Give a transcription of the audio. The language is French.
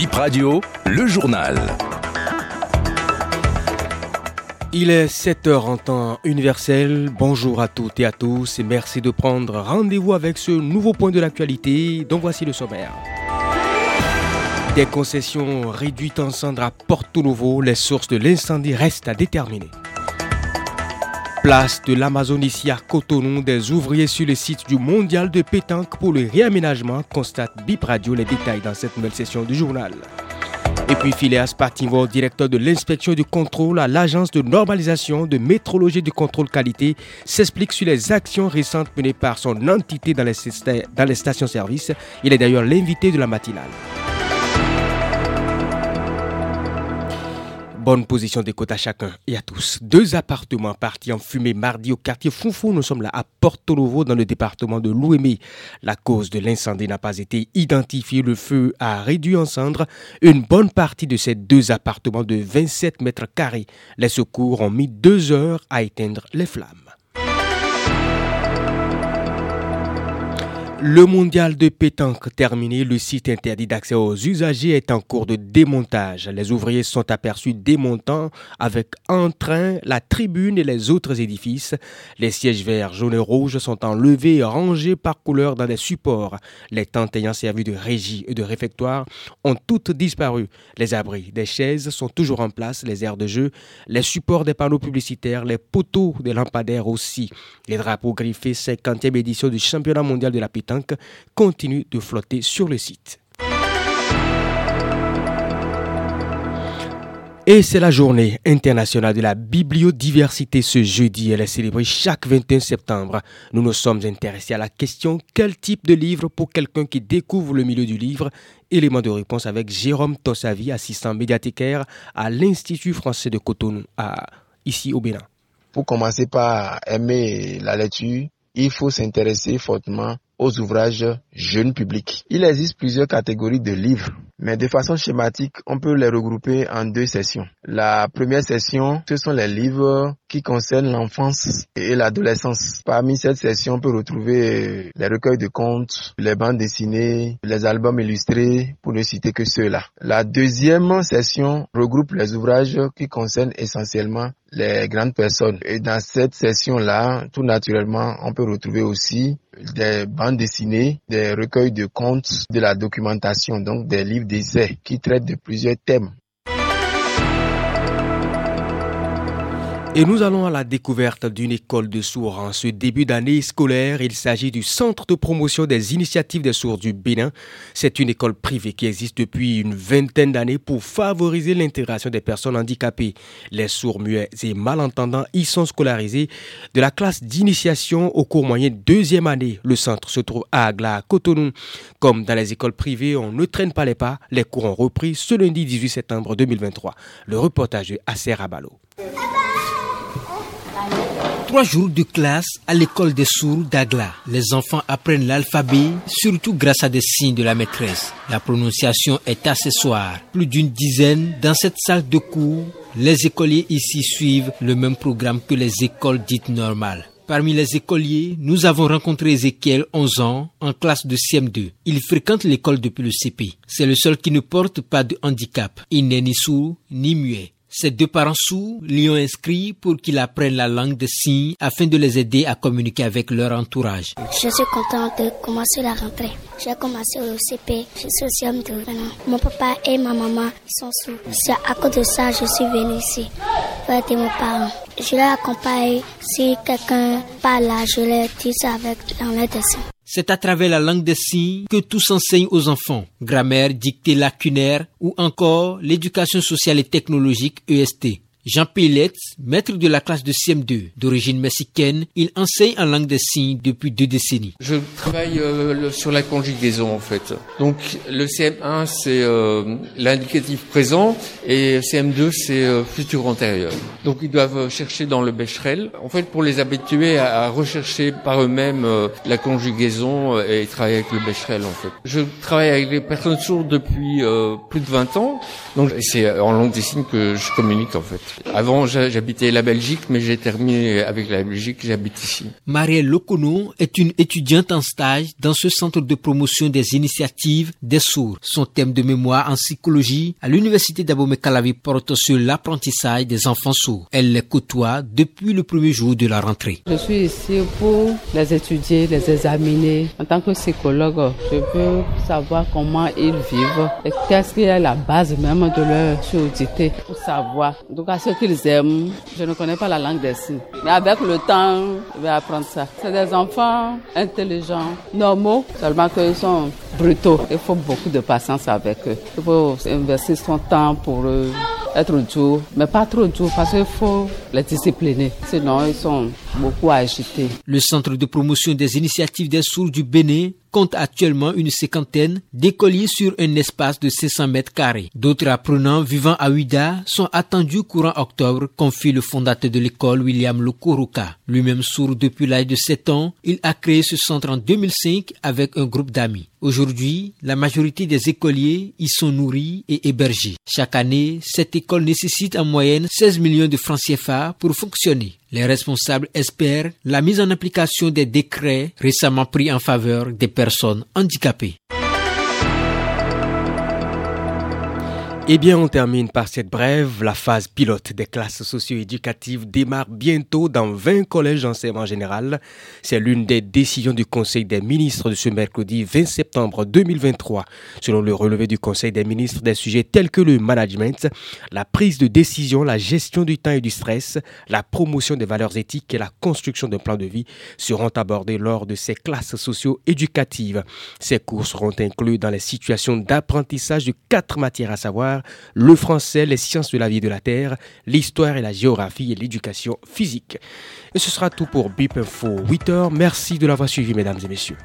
Bip Radio, le journal. Il est 7h en temps universel. Bonjour à toutes et à tous et merci de prendre rendez-vous avec ce nouveau point de l'actualité dont voici le sommaire. Des concessions réduites en cendres à Porto Novo, les sources de l'incendie restent à déterminer. Place de l'Amazon ici à Cotonou, des ouvriers sur le site du Mondial de pétanque pour le réaménagement constate Bip Radio les détails dans cette nouvelle session du journal. Et puis Phileas Pativo, directeur de l'inspection du contrôle à l'agence de normalisation de métrologie du contrôle qualité, s'explique sur les actions récentes menées par son entité dans les stations-service. Il est d'ailleurs l'invité de la matinale. Bonne position d'écoute à chacun et à tous. Deux appartements partis en fumée mardi au quartier Foufou. Nous sommes là à Porto Novo dans le département de l'Ouémé. La cause de l'incendie n'a pas été identifiée. Le feu a réduit en cendres une bonne partie de ces deux appartements de 27 mètres carrés. Les secours ont mis deux heures à éteindre les flammes. Le mondial de pétanque terminé, le site interdit d'accès aux usagers est en cours de démontage. Les ouvriers sont aperçus démontant avec entrain la tribune et les autres édifices. Les sièges verts, jaunes et rouges sont enlevés et rangés par couleur dans des supports. Les tentes ayant servi de régie et de réfectoire ont toutes disparu. Les abris des chaises sont toujours en place, les aires de jeu, les supports des panneaux publicitaires, les poteaux des lampadaires aussi. Les drapeaux griffés 50e édition du championnat mondial de la pétanque continue de flotter sur le site. Et c'est la journée internationale de la bibliodiversité ce jeudi. Elle est célébrée chaque 21 septembre. Nous nous sommes intéressés à la question quel type de livre pour quelqu'un qui découvre le milieu du livre? Élément de réponse avec Jérôme Tossavi, assistant médiathécaire à l'Institut français de Cotonou, à, ici au Bénin. Pour commencer par aimer la lecture, il faut s'intéresser fortement aux ouvrages jeunes publics. Il existe plusieurs catégories de livres, mais de façon schématique, on peut les regrouper en deux sessions. La première session, ce sont les livres qui concernent l'enfance et l'adolescence. Parmi cette session, on peut retrouver les recueils de contes, les bandes dessinées, les albums illustrés, pour ne citer que ceux-là. La deuxième session regroupe les ouvrages qui concernent essentiellement les grandes personnes. Et dans cette session-là, tout naturellement, on peut retrouver aussi des bandes dessinées, des recueils de contes, de la documentation, donc des livres d'essais qui traitent de plusieurs thèmes. Et nous allons à la découverte d'une école de sourds en ce début d'année scolaire. Il s'agit du Centre de promotion des initiatives des sourds du Bénin. C'est une école privée qui existe depuis une vingtaine d'années pour favoriser l'intégration des personnes handicapées. Les sourds muets et malentendants y sont scolarisés de la classe d'initiation au cours moyen deuxième année. Le centre se trouve à Agla, à Cotonou. Comme dans les écoles privées, on ne traîne pas les pas. Les cours ont repris ce lundi 18 septembre 2023. Le reportage de Acer Abalo. Trois jours de classe à l'école des sourds d'Agla. Les enfants apprennent l'alphabet, surtout grâce à des signes de la maîtresse. La prononciation est accessoire. Plus d'une dizaine dans cette salle de cours. Les écoliers ici suivent le même programme que les écoles dites normales. Parmi les écoliers, nous avons rencontré Ezekiel, 11 ans, en classe de CM2. Il fréquente l'école depuis le CP. C'est le seul qui ne porte pas de handicap. Il n'est ni sourd ni muet. Ses deux parents sourds l'y ont inscrit pour qu'il apprenne la langue des signes afin de les aider à communiquer avec leur entourage. Je suis contente de commencer la rentrée. J'ai commencé au CP, je suis au CM2 Mon papa et ma maman sont sourds. C'est à cause de ça que je suis venue ici pour aider mes parents. Je les accompagne. Si quelqu'un parle là, je les dis avec les dessins. C'est à travers la langue des signes que tout s'enseigne aux enfants. Grammaire, dictée lacunaire ou encore l'éducation sociale et technologique EST. Jean Pillet, maître de la classe de CM2 d'origine mexicaine, il enseigne en langue des signes depuis deux décennies. Je travaille euh, sur la conjugaison en fait. Donc le CM1 c'est euh, l'indicatif présent et CM2 c'est euh, futur antérieur. Donc ils doivent chercher dans le Becherel. En fait pour les habituer à, à rechercher par eux-mêmes la conjugaison et travailler avec le Becherel en fait. Je travaille avec les personnes sourdes depuis plus de 20 ans. Donc c'est en langue des signes que je communique en fait. Avant, j'habitais la Belgique, mais j'ai terminé avec la Belgique, j'habite ici. Marielle Locono est une étudiante en stage dans ce centre de promotion des initiatives des sourds. Son thème de mémoire en psychologie à l'université d'Abomey-Calavi porte sur l'apprentissage des enfants sourds. Elle les côtoie depuis le premier jour de la rentrée. Je suis ici pour les étudier, les examiner. En tant que psychologue, je veux savoir comment ils vivent et qu'est-ce qui est la base même de leur surdité pour savoir. Donc à ce qu'ils aiment, je ne connais pas la langue des signes. Mais avec le temps, je vais apprendre ça. C'est des enfants intelligents, normaux, seulement qu'ils sont brutaux. Il faut beaucoup de patience avec eux. Il faut investir son temps pour eux être dur, mais pas trop dur parce qu'il faut les discipliner. Sinon, ils sont beaucoup agités. Le Centre de promotion des initiatives des sourds du Bénin compte actuellement une cinquantaine d'écoliers sur un espace de 600 mètres carrés. D'autres apprenants vivant à Ouida sont attendus courant octobre, confie le fondateur de l'école William Lokoroka. Lui-même sourd depuis l'âge de 7 ans, il a créé ce centre en 2005 avec un groupe d'amis. Aujourd'hui, la majorité des écoliers y sont nourris et hébergés. Chaque année, cette école nécessite en moyenne 16 millions de francs CFA pour fonctionner. Les responsables espèrent la mise en application des décrets récemment pris en faveur des personnes handicapées. Eh bien, on termine par cette brève. La phase pilote des classes socio-éducatives démarre bientôt dans 20 collèges d'enseignement général. C'est l'une des décisions du Conseil des ministres de ce mercredi 20 septembre 2023. Selon le relevé du Conseil des ministres, des sujets tels que le management, la prise de décision, la gestion du temps et du stress, la promotion des valeurs éthiques et la construction d'un plan de vie seront abordés lors de ces classes socio-éducatives. Ces cours seront inclus dans les situations d'apprentissage de quatre matières à savoir le français, les sciences de la vie et de la terre, l'histoire et la géographie et l'éducation physique. Et ce sera tout pour BIP Info 8h. Merci de l'avoir suivi, mesdames et messieurs.